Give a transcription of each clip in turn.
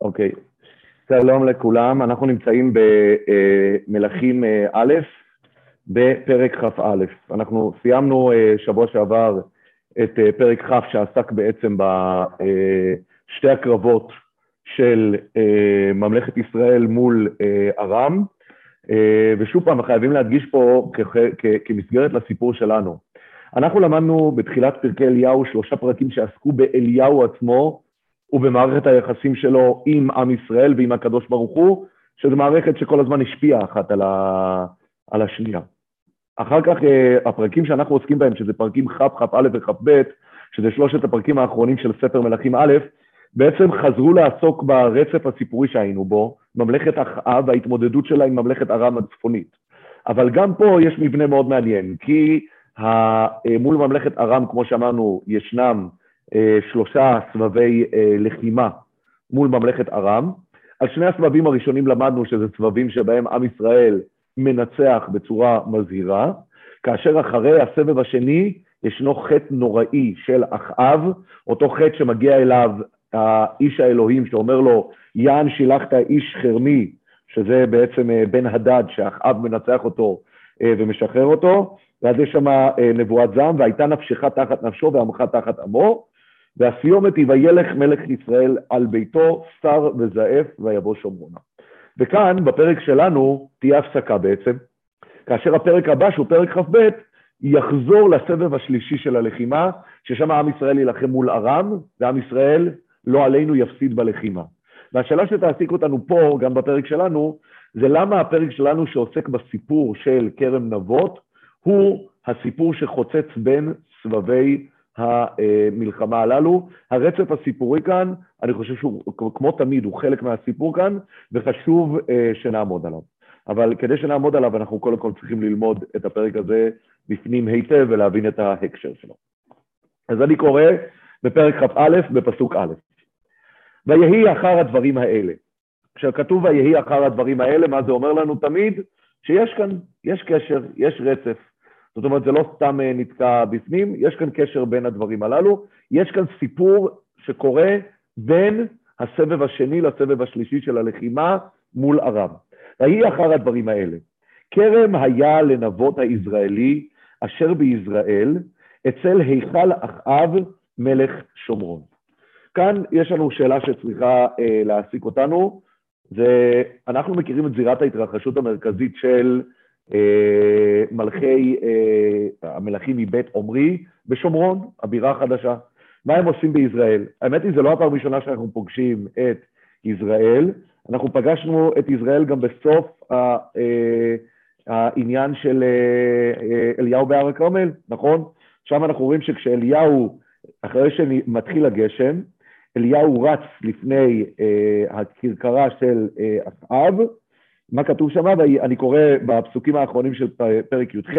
אוקיי. שלום לכולם, אנחנו נמצאים במלכים אה, א', בפרק כ"א. אנחנו סיימנו אה, שבוע שעבר את אה, פרק כ' שעסק בעצם בשתי הקרבות של ממלכת ישראל מול ארם, ושוב פעם, חייבים להדגיש פה כמסגרת לסיפור שלנו. אנחנו למדנו בתחילת פרקי אליהו שלושה פרקים שעסקו באליהו עצמו, ובמערכת היחסים שלו עם עם ישראל ועם הקדוש ברוך הוא, שזו מערכת שכל הזמן השפיעה אחת על, ה... על השנייה. אחר כך אה, הפרקים שאנחנו עוסקים בהם, שזה פרקים כ', כ"א וכ"ב, שזה שלושת הפרקים האחרונים של ספר מלכים א', בעצם חזרו לעסוק ברצף הסיפורי שהיינו בו, ממלכת אחאב וההתמודדות שלה עם ממלכת ארם הצפונית. אבל גם פה יש מבנה מאוד מעניין, כי אה, מול ממלכת ארם, כמו שאמרנו, ישנם שלושה סבבי אה, לחימה מול ממלכת ארם. על שני הסבבים הראשונים למדנו שזה סבבים שבהם עם ישראל מנצח בצורה מזהירה, כאשר אחרי הסבב השני ישנו חטא נוראי של אחאב, אותו חטא שמגיע אליו האיש האלוהים שאומר לו, יען שילחת איש חרמי, שזה בעצם אה, בן הדד, שאחאב מנצח אותו ומשחרר אותו, ואז יש שם נבואת זעם, והייתה נפשך תחת נפשו ועמך תחת עמו, והסיומת היא וילך מלך ישראל על ביתו, שר וזעף, ויבוא שומרונה. וכאן, בפרק שלנו, תהיה הפסקה בעצם, כאשר הפרק הבא, שהוא פרק כ"ב, יחזור לסבב השלישי של הלחימה, ששם עם ישראל יילחם מול ארם, ועם ישראל, לא עלינו, יפסיד בלחימה. והשאלה שתעסיק אותנו פה, גם בפרק שלנו, זה למה הפרק שלנו שעוסק בסיפור של כרם נבות, הוא הסיפור שחוצץ בין סבבי המלחמה הללו. הרצף הסיפורי כאן, אני חושב שהוא, כמו תמיד, הוא חלק מהסיפור כאן, וחשוב אה, שנעמוד עליו. אבל כדי שנעמוד עליו, אנחנו קודם כל צריכים ללמוד את הפרק הזה בפנים היטב ולהבין את ההקשר שלו. אז אני קורא בפרק כ"א, בפסוק א', ויהי אחר הדברים האלה. כשכתוב ויהי אחר הדברים האלה, מה זה אומר לנו תמיד? שיש כאן, יש קשר, יש רצף. זאת אומרת, זה לא סתם אה, נתקע בפנים, יש כאן קשר בין הדברים הללו, יש כאן סיפור שקורה בין הסבב השני לסבב השלישי של הלחימה מול ארם. ויהי אחר הדברים האלה. כרם היה לנבות היזרעאלי אשר ביזרעאל, אצל היכל אחאב מלך שומרון. כאן יש לנו שאלה שצריכה אה, להעסיק אותנו, זה, אנחנו מכירים את זירת ההתרחשות המרכזית של מלכי אה, המלכים מבית עומרי בשומרון, הבירה החדשה. מה הם עושים בישראל? האמת היא, זו לא הפעם הראשונה שאנחנו פוגשים את ישראל, אנחנו פגשנו את ישראל גם בסוף אה, העניין של אליהו בהר הכרמל, נכון? שם אנחנו רואים שכשאליהו, אחרי שמתחיל הגשם, אליהו רץ לפני הכרכרה של אחאב, מה כתוב שם? ואני קורא בפסוקים האחרונים של פרק י"ח,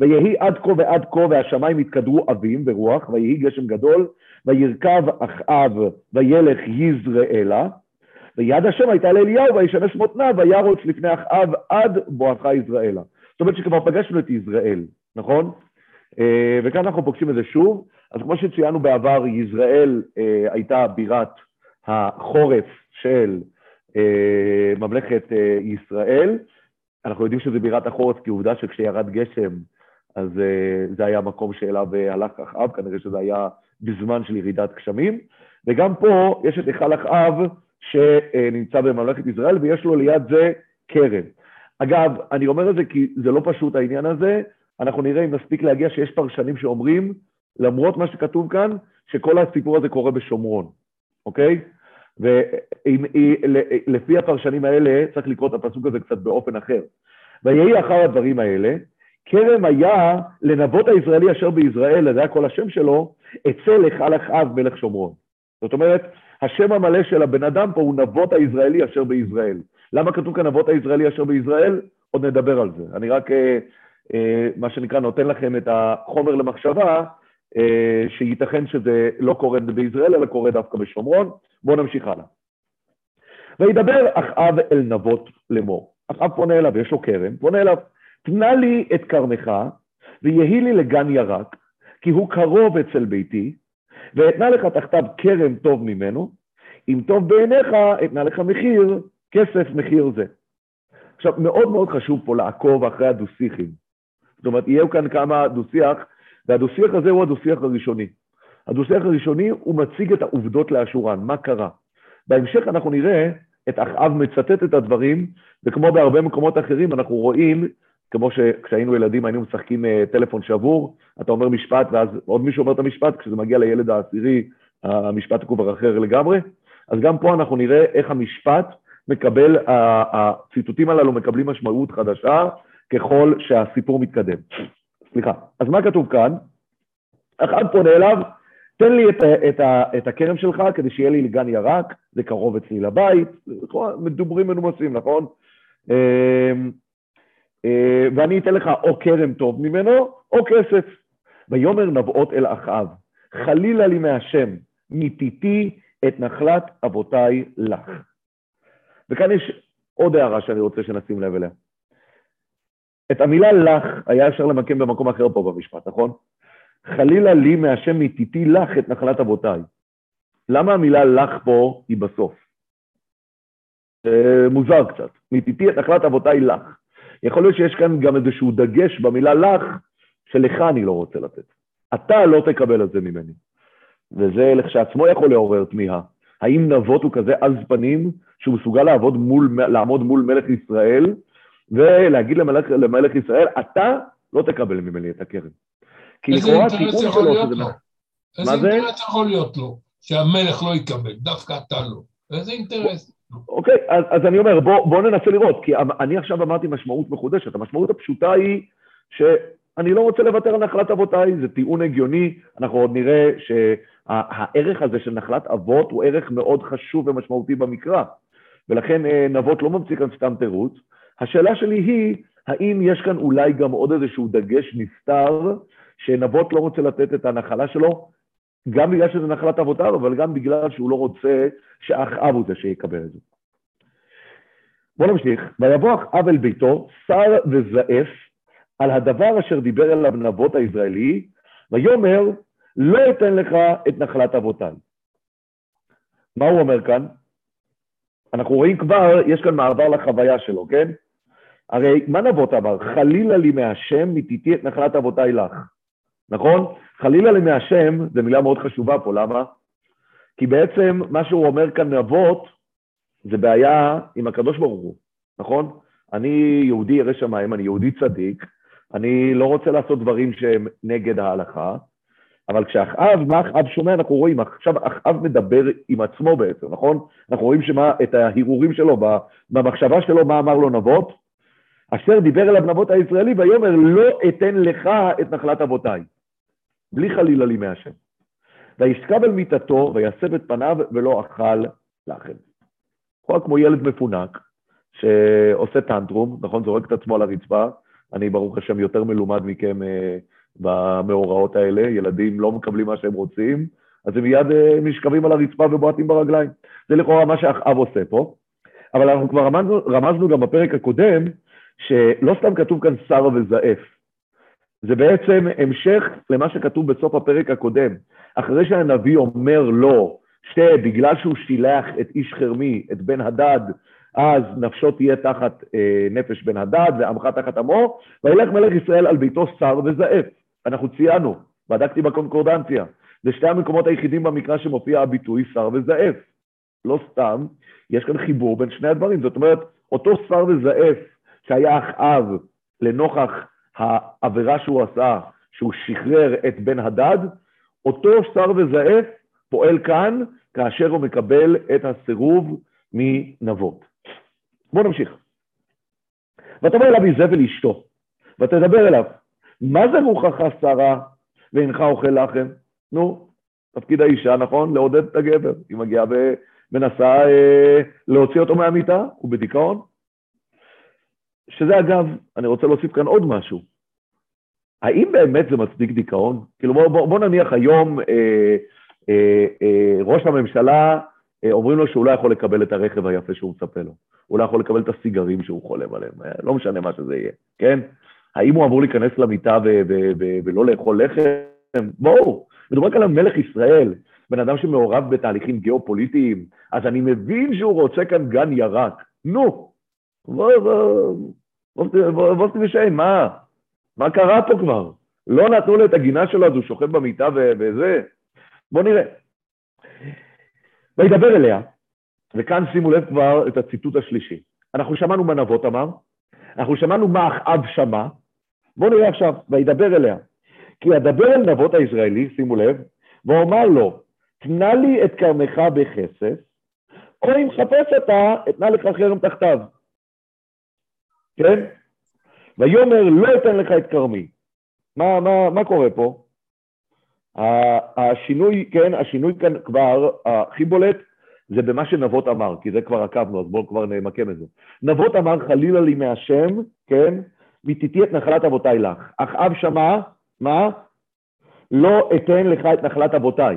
ויהי עד כה ועד כה והשמיים יתקדרו אבים ברוח, ויהי גשם גדול, וירכב אחאב וילך יזרעאלה, ויד השם הייתה לאליהו וישמש מותניו וירוץ לפני אחאב עד בואכה יזרעאלה. זאת אומרת שכבר פגשנו את יזרעאל, נכון? אה, וכאן אנחנו פוגשים את זה שוב. אז כמו שציינו בעבר, יזרעאל אה, הייתה בירת החורף של ממלכת אה, ישראל. אנחנו יודעים שזה בירת החורף, כי עובדה שכשירד גשם, אז אה, זה היה המקום שאליו הלך אחאב, כנראה שזה היה בזמן של ירידת גשמים. וגם פה יש את היכל אחאב שנמצא בממלכת ישראל, ויש לו ליד זה כרם. אגב, אני אומר את זה כי זה לא פשוט העניין הזה, אנחנו נראה אם נספיק להגיע שיש פרשנים שאומרים, למרות מה שכתוב כאן, שכל הסיפור הזה קורה בשומרון, אוקיי? ולפי הפרשנים האלה צריך לקרוא את הפסוק הזה קצת באופן אחר. ויהי אחר הדברים האלה, כרם היה לנבות הישראלי אשר בישראל, זה היה כל השם שלו, אצל היכל אחאב מלך שומרון. זאת אומרת, השם המלא של הבן אדם פה הוא נבות הישראלי אשר בישראל. למה כתוב כאן נבות הישראלי אשר בישראל? עוד נדבר על זה. אני רק, אה, אה, מה שנקרא, נותן לכם את החומר למחשבה, אה, שייתכן שזה לא קורה בישראל, אלא קורה דווקא בשומרון. בואו נמשיך הלאה. וידבר אחאב אל נבות לאמור. אחאב פונה אליו, יש לו כרם, פונה אליו, תנה לי את כרמך, ויהי לי לגן ירק, כי הוא קרוב אצל ביתי, ואתנה לך תחתיו כרם טוב ממנו, אם טוב בעיניך, אתנה לך מחיר, כסף מחיר זה. עכשיו, מאוד מאוד חשוב פה לעקוב אחרי הדו-שיחים. זאת אומרת, יהיו כאן כמה דו-שיח, והדו-שיח הזה הוא הדו-שיח הראשוני. הדו-שיח הראשוני, הוא מציג את העובדות לאשורן, מה קרה. בהמשך אנחנו נראה את אחאב מצטט את הדברים, וכמו בהרבה מקומות אחרים, אנחנו רואים, כמו שכשהיינו ילדים היינו משחקים אה, טלפון שבור, אתה אומר משפט ואז עוד מישהו אומר את המשפט, כשזה מגיע לילד העשירי, המשפט הוא כבר אחר לגמרי. אז גם פה אנחנו נראה איך המשפט מקבל, הציטוטים הללו מקבלים משמעות חדשה ככל שהסיפור מתקדם. סליחה. אז מה כתוב כאן? אחד פונה אליו, תן לי את, את, את הכרם שלך כדי שיהיה לי לגן ירק, זה קרוב אצלי לבית, מדוברים מנומסים, נכון? אמ, אה, ואני אתן לך או כרם טוב ממנו, או כסף. ויאמר נבעות אל אחאב, חלילה לי מהשם, מיתיתי את נחלת אבותיי לך. וכאן יש עוד הערה שאני רוצה שנשים לב אליה. את המילה לך היה אפשר למקם במקום אחר פה במשפט, נכון? חלילה לי מהשם מיתיתי לך את נחלת אבותיי. למה המילה לך פה היא בסוף? אה, מוזר קצת. מיתיתי את נחלת אבותיי לך. יכול להיות שיש כאן גם איזשהו דגש במילה לך, שלך אני לא רוצה לתת. אתה לא תקבל את זה ממני. וזה לכשעצמו יכול לעורר תמיהה. האם נבות הוא כזה עז פנים שהוא מסוגל לעבוד מול, לעמוד מול מלך ישראל ולהגיד למלך, למלך ישראל, אתה לא תקבל ממני את הקרן. כי לכאורה הטיעון שלו שזה... לו? איזה אינטרס יכול להיות לו שהמלך לא יקבל, דווקא אתה לא? איזה אינטרס? אוקיי, אז, אז אני אומר, בוא, בוא ננסה לראות, כי אני עכשיו אמרתי משמעות מחודשת. המשמעות הפשוטה היא שאני לא רוצה לוותר על נחלת אבותיי, זה טיעון הגיוני, אנחנו עוד נראה שהערך הזה של נחלת אבות הוא ערך מאוד חשוב ומשמעותי במקרא, ולכן אה, נבות לא ממציא כאן סתם תירוץ. השאלה שלי היא, האם יש כאן אולי גם עוד איזשהו דגש נסתר, שנבות לא רוצה לתת את הנחלה שלו, גם בגלל שזה נחלת אבותיו, אבל גם בגלל שהוא לא רוצה שאחאב הוא זה שיקבל את זה. בואו נמשיך. ויבוא אחאב אל ביתו, שר וזעף, על הדבר אשר דיבר אליו נבות הישראלי, ויאמר, לא אתן לך את נחלת אבותיי. מה הוא אומר כאן? אנחנו רואים כבר, יש כאן מעבר לחוויה שלו, כן? הרי מה נבות אמר? חלילה לי מהשם, מתיתי את נחלת אבותיי לך. נכון? חלילה לי מהשם, זו מילה מאוד חשובה פה, למה? כי בעצם מה שהוא אומר כאן נבות, זה בעיה עם הקדוש ברוך הוא, נכון? אני יהודי ירא שמיים, אני יהודי צדיק, אני לא רוצה לעשות דברים שהם נגד ההלכה, אבל כשאחאב, מה אחאב שומע, אנחנו רואים, עכשיו אחאב מדבר עם עצמו בעצם, נכון? אנחנו רואים שמה, את ההרהורים שלו, במחשבה שלו, מה אמר לו נבות? אשר דיבר אליו נבות הישראלי, ויאמר, לא אתן לך את נחלת אבותיי. בלי חלילה לי מהשם. וישכב על מיטתו, ויסב את פניו, ולא אכל לחם. יכול כמו ילד מפונק, שעושה טנטרום, נכון, זורק את עצמו על הרצפה, אני ברוך השם יותר מלומד מכם אה, במאורעות האלה, ילדים לא מקבלים מה שהם רוצים, אז הם מיד אה, נשכבים על הרצפה ובועטים ברגליים. זה לכאורה מה שאחאב עושה פה, אבל אנחנו כבר רמזנו, רמזנו גם בפרק הקודם, שלא סתם כתוב כאן שר וזעף. זה בעצם המשך למה שכתוב בסוף הפרק הקודם. אחרי שהנביא אומר לו, שבגלל שהוא שילח את איש חרמי, את בן הדד, אז נפשו תהיה תחת אה, נפש בן הדד ועמך תחת עמו, וילך מלך ישראל על ביתו שר וזעף. אנחנו ציינו, בדקתי בקונקורדנציה. זה שתי המקומות היחידים במקרא שמופיע הביטוי שר וזעף. לא סתם, יש כאן חיבור בין שני הדברים. זאת אומרת, אותו שר וזעף שהיה אחאב לנוכח העבירה שהוא עשה, שהוא שחרר את בן הדד, אותו שר וזעף פועל כאן כאשר הוא מקבל את הסירוב מנבות. בואו נמשיך. ותאמר אליו איזבל אשתו, ותדבר אליו, מה זה רוחך שרה ואינך אוכל לחם? נו, תפקיד האישה, נכון? לעודד את הגבר. היא מגיעה ומנסה אה, להוציא אותו מהמיטה, הוא בדיכאון. שזה אגב, אני רוצה להוסיף כאן עוד משהו. האם באמת זה מצדיק דיכאון? כאילו בוא, בוא, בוא נניח היום אה, אה, אה, ראש הממשלה, אה, אומרים לו שהוא לא יכול לקבל את הרכב היפה שהוא מצפה לו. הוא לא יכול לקבל את הסיגרים שהוא חולם עליהם, אה, לא משנה מה שזה יהיה, כן? האם הוא אמור להיכנס למיטה ולא לאכול לחם? בואו, מדובר כאן על מלך ישראל, בן אדם שמעורב בתהליכים גיאופוליטיים, אז אני מבין שהוא רוצה כאן גן ירק. נו, בוא תשאל, מה? מה קרה פה כבר? לא נתנו לו את הגינה שלו, אז הוא שוכב במיטה וזה? בוא נראה. וידבר אליה, וכאן שימו לב כבר את הציטוט השלישי. אנחנו שמענו מה נבות אמר, אנחנו שמענו מה אחאב שמע, בואו נראה עכשיו, וידבר אליה. כי אדבר אל נבות הישראלי, שימו לב, ואומר לו, תנה לי את כרמך בכסף, או אם חפש אתה, אתנה לך חרם תחתיו. כן? ויאמר, לא אתן לך את כרמי. מה, מה, מה קורה פה? השינוי, כן, השינוי כאן כבר, הכי בולט, זה במה שנבות אמר, כי זה כבר עקבנו, אז בואו כבר נמקם את זה. נבות אמר, חלילה לי מהשם, כן, מתיתי את נחלת אבותיי לך. אחאב שמע, מה? לא אתן לך את נחלת אבותיי.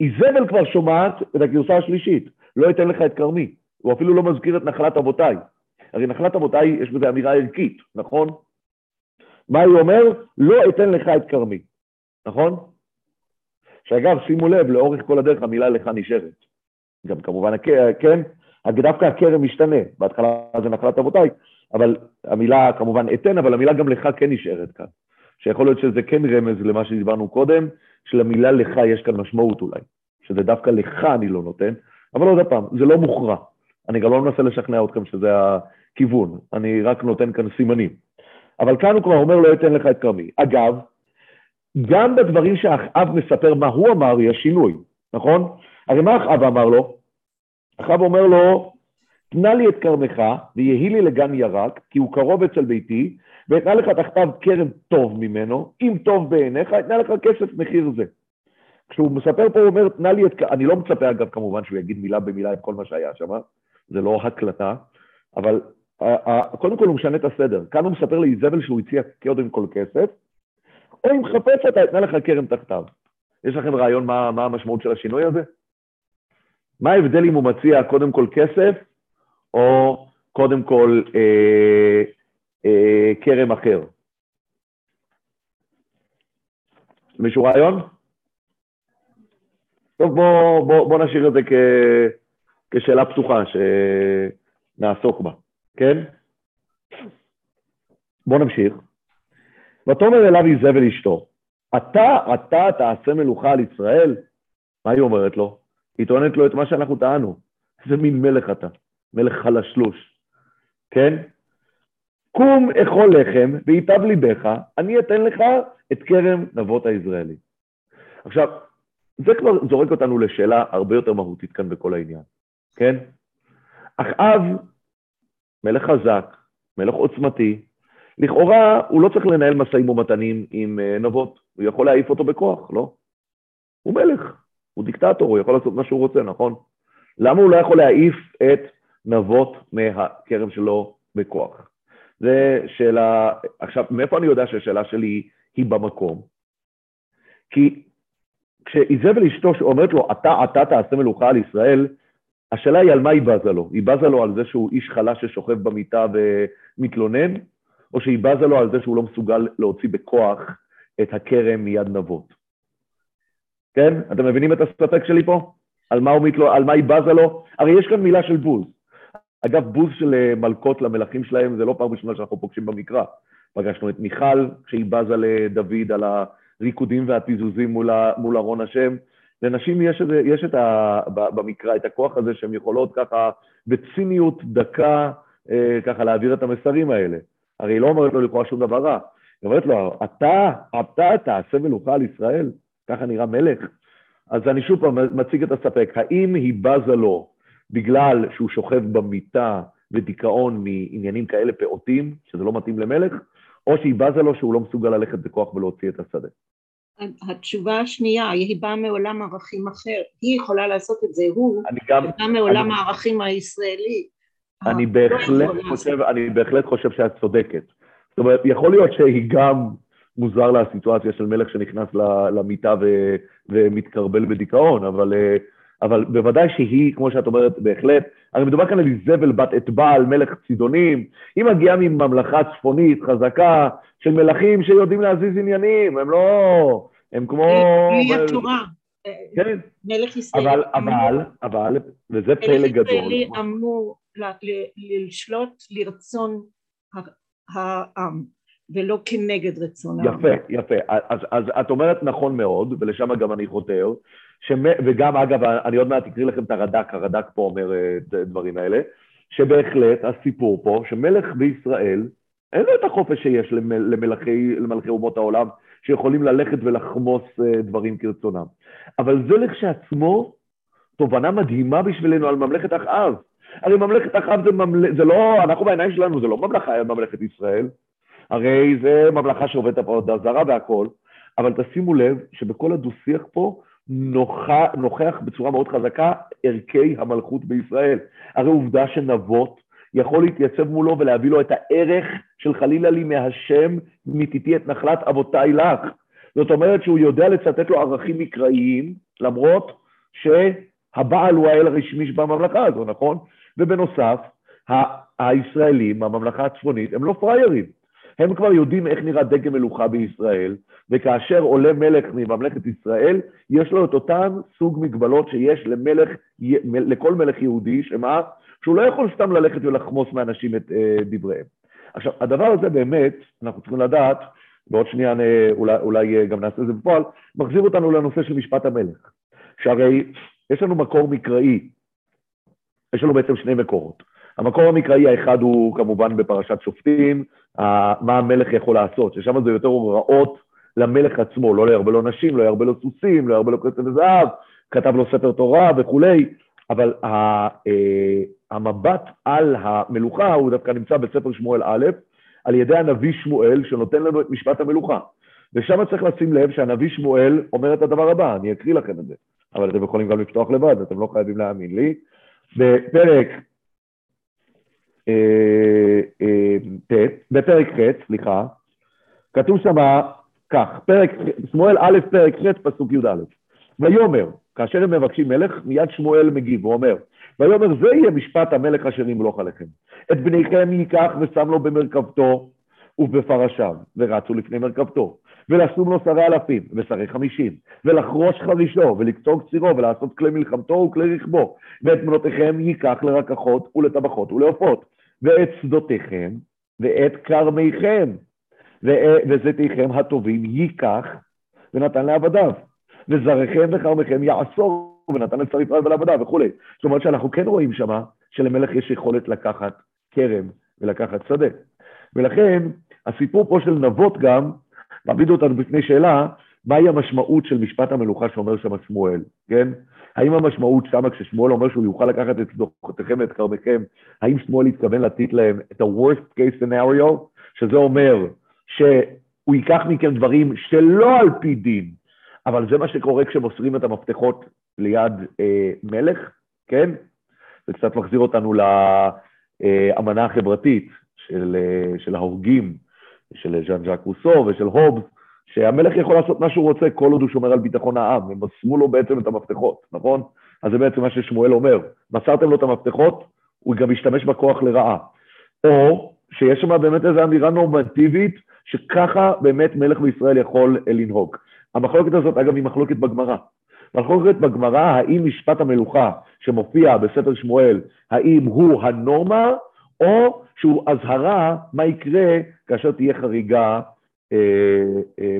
איזבל כבר שומעת את הגרסה השלישית, לא אתן לך את כרמי. הוא אפילו לא מזכיר את נחלת אבותיי. הרי נחלת אבותיי, יש בזה אמירה ערכית, נכון? מה הוא אומר? לא אתן לך את כרמי, נכון? שאגב, שימו לב, לאורך כל הדרך המילה לך נשארת. גם כמובן, כן, דווקא הכרם משתנה, בהתחלה זה נחלת אבותיי, אבל המילה כמובן אתן, אבל המילה גם לך כן נשארת כאן. שיכול להיות שזה כן רמז למה שדיברנו קודם, שלמילה לך יש כאן משמעות אולי, שזה דווקא לך אני לא נותן, אבל עוד פעם, זה לא מוכרע. אני גם לא מנסה לשכנע אתכם שזה הכיוון, אני רק נותן כאן סימנים. אבל כאן הוא כבר אומר לא אתן לך את כרמי. אגב, גם בדברים שאחאב מספר מה הוא אמר, יש שינוי, נכון? הרי מה אחאב אמר לו? אחאב אומר לו, תנה לי את כרמך, ויהי לי לגן ירק, כי הוא קרוב אצל ביתי, ואתנה לך תחתיו כרם טוב ממנו, אם טוב בעיניך, אתנה לך כסף מחיר זה. כשהוא מספר פה, הוא אומר, תנה לי את... אני לא מצפה, אגב, כמובן, שהוא יגיד מילה במילה את כל מה שהיה שם, זה לא הקלטה, אבל קודם כל הוא משנה את הסדר. כאן הוא מספר לאיזבל שהוא הציע קודם כל כסף, או אם חפץ אתה, אתנה לך כרם תחתיו. יש לכם רעיון מה, מה המשמעות של השינוי הזה? מה ההבדל אם הוא מציע קודם כל כסף, או קודם כל אה, אה, כרם אחר? מישהו רעיון? טוב, בוא, בוא, בוא נשאיר את זה כ, כשאלה פתוחה, שנעסוק בה, כן? בוא נמשיך. ותאמר אליו איזבל אשתו, אתה, אתה תעשה מלוכה על ישראל? מה היא אומרת לו? היא טוענת לו את מה שאנחנו טענו. איזה מין מלך אתה, מלך חלשלוש, כן? קום אכול לחם ויטב ליבך, אני אתן לך את כרם נבות הישראלי. עכשיו, זה כבר זורק אותנו לשאלה הרבה יותר מהותית כאן בכל העניין, כן? אחאב, מלך חזק, מלך עוצמתי, לכאורה הוא לא צריך לנהל משאים ומתנים עם אה, נבות, הוא יכול להעיף אותו בכוח, לא? הוא מלך, הוא דיקטטור, הוא יכול לעשות מה שהוא רוצה, נכון? למה הוא לא יכול להעיף את נבות מהכרם שלו בכוח? זו שאלה, עכשיו, מאיפה אני יודע שהשאלה שלי היא במקום? כי כשאיזבל אשתו שאומרת לו, אתה, אתה תעשה מלוכה על ישראל, השאלה היא על מה היא בזה לו. היא בזה לו על זה שהוא איש חלש ששוכב במיטה ומתלונן, או שהיא בזה לו על זה שהוא לא מסוגל להוציא בכוח את הכרם מיד נבות. כן? אתם מבינים את הספק שלי פה? על מה, מתלו... על מה היא בזה לו? הרי יש כאן מילה של בוז. אגב, בוז של אה, מלכות למלכים שלהם זה לא פעם ראשונה שאנחנו פוגשים במקרא. פגשנו את מיכל, כשהיא בזה לדוד על הריקודים והפיזוזים מול. מול ארון השם. לנשים יש, יש את ה... במקרא את הכוח הזה שהן יכולות ככה בציניות דקה אה, ככה להעביר את המסרים האלה. הרי היא לא אומרת לו לכאורה שום דבר רע. היא אומרת לו, אתה, אתה תעשה מלוכה על ישראל? ככה נראה מלך? אז אני שוב פעם מציג את הספק, האם היא בזה לו בגלל שהוא שוכב במיטה בדיכאון מעניינים כאלה פעוטים, שזה לא מתאים למלך, או שהיא בזה לו שהוא לא מסוגל ללכת בכוח ולהוציא את השדה? התשובה השנייה, היא באה מעולם ערכים אחר, היא יכולה לעשות את זה, הוא גם, בא מעולם אני, הערכים הישראלי. אני בהחלט, לא חושב, אני בהחלט חושב שאת צודקת. זאת אומרת, יכול להיות שהיא גם מוזר לה הסיטואציה של מלך שנכנס למיטה ו, ומתקרבל בדיכאון, אבל, אבל בוודאי שהיא, כמו שאת אומרת, בהחלט, הרי מדובר כאן על איזבל בת את בעל, מלך צידונים, היא מגיעה מממלכה צפונית חזקה של מלכים שיודעים להזיז עניינים, הם לא... הם כמו... היא התורה. כן. מלך ישראלי אבל, אבל, אבל, וזה פלא גדול. מלך ישראלי אמור לשלוט לרצון העם. ולא כנגד רצון העם. יפה, יפה. אז, אז את אומרת נכון מאוד, ולשם גם אני חותר, שמ... וגם אגב, אני עוד מעט אקריא לכם את הרד"ק, הרד"ק פה אומר את הדברים האלה, שבהחלט הסיפור פה, שמלך בישראל, אין לו את החופש שיש למלכי, למלכי אומות העולם, שיכולים ללכת ולחמוס אה, דברים כרצונם. אבל זה לכשעצמו תובנה מדהימה בשבילנו על ממלכת אחאב. הרי ממלכת אחאב זה, ממל... זה לא, אנחנו בעיניים שלנו, זה לא ממלכה, ממלכת ישראל. הרי זה ממלכה שעובדת עבודה זרה והכול, אבל תשימו לב שבכל הדו-שיח פה נוכח, נוכח בצורה מאוד חזקה ערכי המלכות בישראל. הרי עובדה שנבות יכול להתייצב מולו ולהביא לו את הערך של חלילה לי מהשם מיתיתי את נחלת אבותיי לך. זאת אומרת שהוא יודע לצטט לו ערכים מקראיים, למרות שהבעל הוא האל הרשמי בממלכה הזו, נכון? ובנוסף, הישראלים, הממלכה הצפונית, הם לא פראיירים. הם כבר יודעים איך נראה דגל מלוכה בישראל, וכאשר עולה מלך מממלכת ישראל, יש לו את אותן סוג מגבלות שיש למלך, לכל מלך יהודי, שמה? שהוא לא יכול סתם ללכת ולחמוס מאנשים את אה, דבריהם. עכשיו, הדבר הזה באמת, אנחנו צריכים לדעת, ועוד שנייה אולי, אולי אה, גם נעשה את זה בפועל, מחזיר אותנו לנושא של משפט המלך. שהרי יש לנו מקור מקראי, יש לנו בעצם שני מקורות. המקור המקראי האחד הוא כמובן בפרשת שופטים, מה המלך יכול לעשות, ששם זה יותר הוראות למלך עצמו, לא להרבה לו נשים, לא להרבה לו סוסים, לא להרבה לו כסף וזהב, כתב לו ספר תורה וכולי, אבל אה, המבט על המלוכה הוא דווקא נמצא בספר שמואל א', על ידי הנביא שמואל, שנותן לנו את משפט המלוכה. ושם צריך לשים לב שהנביא שמואל אומר את הדבר הבא, אני אקריא לכם את זה, אבל אתם יכולים גם לפתוח לבד, אתם לא חייבים להאמין לי. בפרק ט', בפרק ח', סליחה, כתוב שמה כך, פרק, שמואל א', פרק ח', פסוק י"א. ויאמר, כאשר הם מבקשים מלך, מיד שמואל מגיב, הוא אומר, ויאמר זה יהיה משפט המלך אשר ימלוך עליכם. את בניכם ייקח ושם לו במרכבתו ובפרשיו, ורצו לפני מרכבתו. ולשום לו שרי אלפים ושרי חמישים, ולחרוש חרישו, ולקצור קצירו, ולעשות כלי מלחמתו וכלי רכבו. ואת בנותיכם ייקח לרקחות ולטבחות ולעופות. ואת שדותיכם, ואת כרמיכם, וזיתיכם הטובים ייקח, ונתן לעבדיו. וזרעכם וכרמיכם יעשור, ונתן ישראל ולעבדיו וכולי. זאת אומרת שאנחנו כן רואים שמה שלמלך יש יכולת לקחת כרם ולקחת שדה. ולכן הסיפור פה של נבות גם מעמיד אותנו בפני שאלה, מהי המשמעות של משפט המלוכה שאומר שם שמואל, כן? האם המשמעות שמה כששמואל אומר שהוא יוכל לקחת את צדוקותיכם ואת כרמכם, האם שמואל התכוון לתת להם את ה-worst case scenario, שזה אומר שהוא ייקח מכם דברים שלא על פי דין, אבל זה מה שקורה כשמוסרים את המפתחות ליד אה, מלך, כן? זה קצת מחזיר אותנו לאמנה החברתית של, אה, של ההורגים, של ז'אן ז'אק רוסו ושל הובס, שהמלך יכול לעשות מה שהוא רוצה כל עוד הוא שומר על ביטחון העם, הם מסרו לו בעצם את המפתחות, נכון? אז זה בעצם מה ששמואל אומר, מסרתם לו את המפתחות, הוא גם ישתמש בכוח לרעה. או שיש שם באמת איזו אמירה נורמטיבית, שככה באמת מלך בישראל יכול לנהוג. המחלוקת הזאת, אגב, היא מחלוקת בגמרא. מחלוקת בגמרא, האם משפט המלוכה שמופיע בספר שמואל, האם הוא הנורמה, או שהוא אזהרה מה יקרה כאשר תהיה חריגה אה, אה,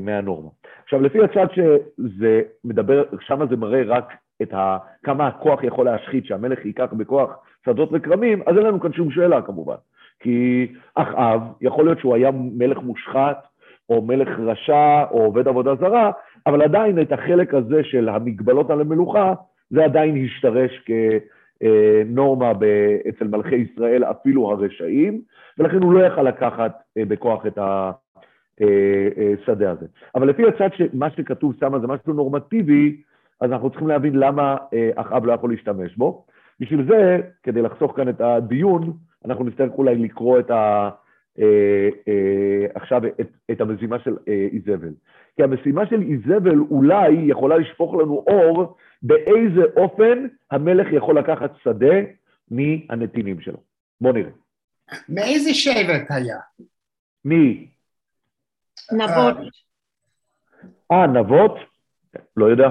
מהנורמה. עכשיו, לפי הצד שזה מדבר, שם זה מראה רק את ה, כמה הכוח יכול להשחית, שהמלך ייקח בכוח שדות וכרמים, אז אין לנו כאן שום שאלה כמובן. כי אחאב, יכול להיות שהוא היה מלך מושחת, או מלך רשע, או עובד עבודה זרה, אבל עדיין את החלק הזה של המגבלות על המלוכה, זה עדיין השתרש כנורמה אצל מלכי ישראל, אפילו הרשעים, ולכן הוא לא יכל לקחת אה, בכוח את ה... השדה אה, הזה. אבל לפי הצד שמה שכתוב שם זה משהו נורמטיבי, אז אנחנו צריכים להבין למה אה, אחאב לא יכול להשתמש בו. בשביל זה, כדי לחסוך כאן את הדיון, אנחנו נצטרך אולי לקרוא את ה... אה, עכשיו את, את המזימה של איזבל. כי המשימה של איזבל אולי יכולה לשפוך לנו אור באיזה אופן המלך יכול לקחת שדה מהנתינים שלו. בואו נראה. מאיזה שבט היה? מי? נבות. אה, נבות? לא יודע.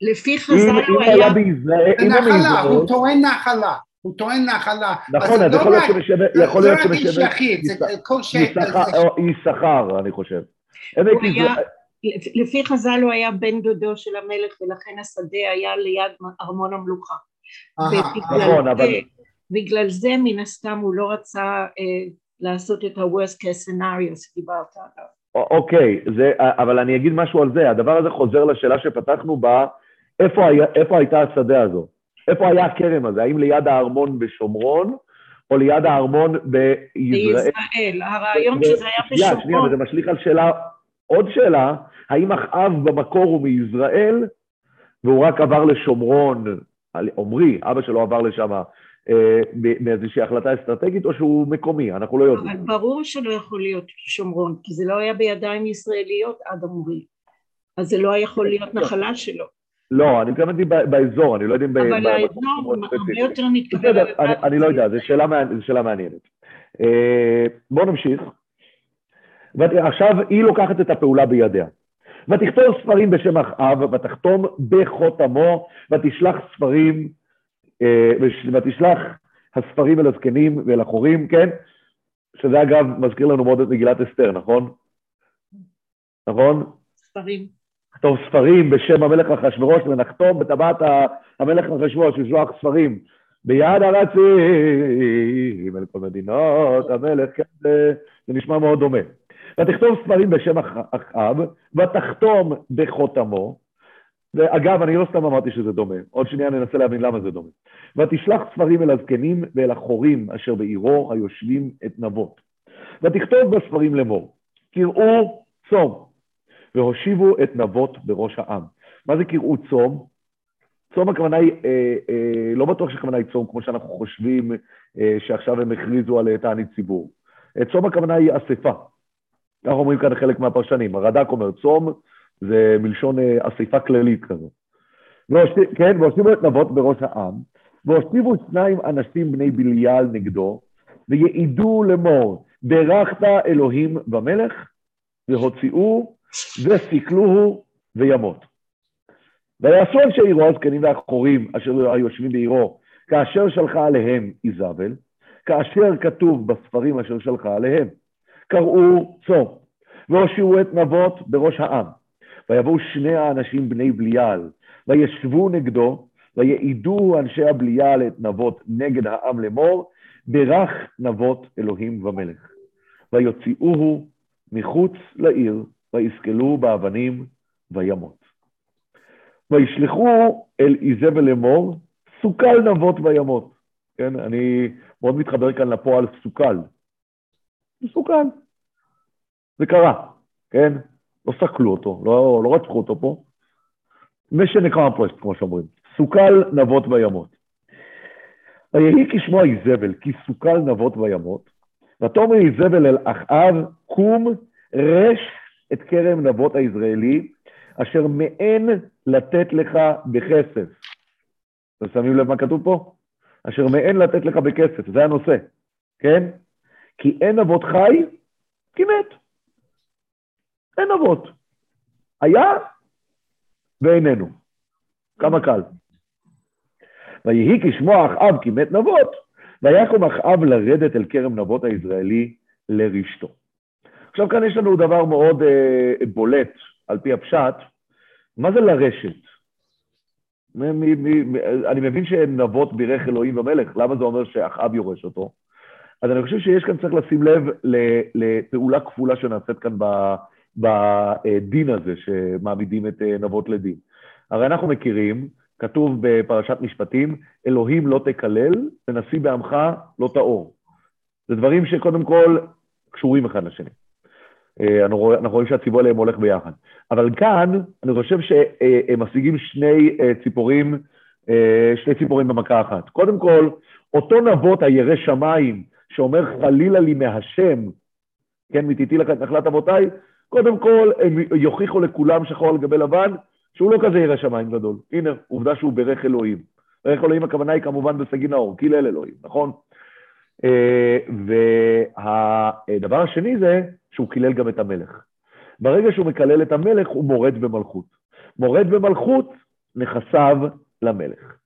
לפי חז"ל הוא היה... זה נחלה, הוא טוען נחלה. הוא טוען נחלה. נכון, אז יכול להיות שמשווה... יכול להיות שמשווה... זה לא רק איש יחיד, זה כל שבט. יששכר, אני חושב. לפי חז"ל הוא היה בן דודו של המלך ולכן השדה היה ליד ארמון המלוכה. נכון, אבל... בגלל זה מן הסתם הוא לא רצה אה, לעשות את ה-worst case scenario שדיברת עליו. אוקיי, זה, אבל אני אגיד משהו על זה, הדבר הזה חוזר לשאלה שפתחנו בה, איפה, היה, איפה הייתה השדה הזו? איפה היה הכרם הזה? האם ליד הארמון בשומרון, או ליד הארמון בישראל? בישראל, הרעיון שזה היה בשומרון. שנייה, שנייה, וזה משליך על שאלה, עוד שאלה, האם אחאב במקור הוא מישראל, והוא רק עבר לשומרון, עמרי, אבא שלו עבר לשם מאיזושהי החלטה אסטרטגית, או שהוא מקומי, אנחנו לא יודעים. אבל ברור שלא יכול להיות שומרון, כי זה לא היה בידיים ישראליות עד עמרי, אז זה לא יכול להיות נחלה שלו. לא, אני מתכוונתי באזור, אני לא יודע אם... אבל האזור הרבה יותר מתקבל... בסדר, אני לא יודע, זו שאלה מעניינת. אה, בואו נמשיך. עכשיו היא לוקחת את הפעולה בידיה. ותכתוב ספרים בשם אחאב, ותחתום בחותמו, ותשלח ספרים אה, ותשלח הספרים אל הזקנים ואל החורים, כן? שזה אגב מזכיר לנו מאוד את מגילת אסתר, נכון? נכון? ספרים. נכתוב ספרים בשם המלך אחשורוש ונחתום בטבעת המלך אחשורוש, לשלוח ספרים ביד הרצים אל כל מדינות המלך, כן, זה, זה נשמע מאוד דומה. ותכתוב ספרים בשם אחאב, ותחתום בחותמו, ואגב, אני לא סתם אמרתי שזה דומה, עוד שנייה ננסה להבין למה זה דומה. ותשלח ספרים אל הזקנים ואל החורים אשר בעירו היושבים את נבות. ותכתוב בספרים לאמור, קראו צום, והושיבו את נבות בראש העם. מה זה קראו צום? צום הכוונה היא, אה, אה, לא בטוח שהכוונה היא צום כמו שאנחנו חושבים אה, שעכשיו הם הכריזו על תענית ציבור. אה, צום הכוונה היא אספה. אנחנו אומרים כאן חלק מהפרשנים. הרד"ק אומר צום, זה מלשון אה, אספה כללית כזו. כן, והושיבו את נבות בראש העם, והושיבו שניים אנשים בני בליעל נגדו, ויעידו לאמור, ברכת אלוהים במלך, והוציאו, וסיכלוהו, וימות. ויעשו אנשי עירו הזקנים והחורים אשר היושבים בעירו, כאשר שלחה עליהם איזבל, כאשר כתוב בספרים אשר שלחה עליהם. קראו צום, והושיעו את נבות בראש העם. ויבואו שני האנשים בני בליעל, וישבו נגדו, ויעידו אנשי הבליעל את נבות נגד העם לאמור, ברך נבות אלוהים ומלך. ויוציאוהו מחוץ לעיר, ויסקלו באבנים, וימות. וישלחו אל איזבל לאמור, סוכל נבות וימות. כן, אני מאוד מתחבר כאן לפועל סוכל. סוכל. זה קרה, כן? לא סקלו אותו, לא, לא רצחו אותו פה. mission accomplished, כמו שאומרים. סוכל נבות וימות. ויהי כשמוע איזבל, כי סוכל נבות וימות, ותאמר איזבל אל אחאב, קום רש את כרם נבות הישראלי, אשר מעין לתת לך בכסף. אתם שמים לב מה כתוב פה? אשר מעין לתת לך בכסף, זה הנושא, כן? כי אין אבות חי, כי מת. אין אבות. היה ואיננו. כמה קל. ויהי כשמוע אחאב כי מת נבות, ויקום אחאב לרדת אל כרם נבות הישראלי לרשתו. עכשיו כאן יש לנו דבר מאוד אה, בולט, על פי הפשט, מה זה לרשת? מ- מ- מ- אני מבין שנבות בירך אלוהים ומלך, למה זה אומר שאחאב יורש אותו? אז אני חושב שיש כאן, צריך לשים לב לפעולה כפולה שנעשית כאן בדין הזה שמעמידים את אה, נבות לדין. הרי אנחנו מכירים, כתוב בפרשת משפטים, אלוהים לא תקלל ונשיא בעמך לא תאור. זה דברים שקודם כל קשורים אחד לשני. אה, אנחנו רואים שהציבור עליהם הולך ביחד. אבל כאן, אני חושב שהם משיגים שני אה, ציפורים, שני ציפורים במכה אחת. קודם כל, אותו נבות הירא שמיים, שאומר חלילה לי מהשם, כן, מתיתי לך את נחלת אבותיי, קודם כל, הם יוכיחו לכולם שחור על גבי לבן, שהוא לא כזה ירא שמיים גדול. הנה, עובדה שהוא ברך אלוהים. ברך אלוהים הכוונה היא כמובן בסגי נאור, קילל אלוהים, נכון? אה, והדבר השני זה שהוא קילל גם את המלך. ברגע שהוא מקלל את המלך, הוא מורד במלכות. מורד במלכות נכסיו למלך,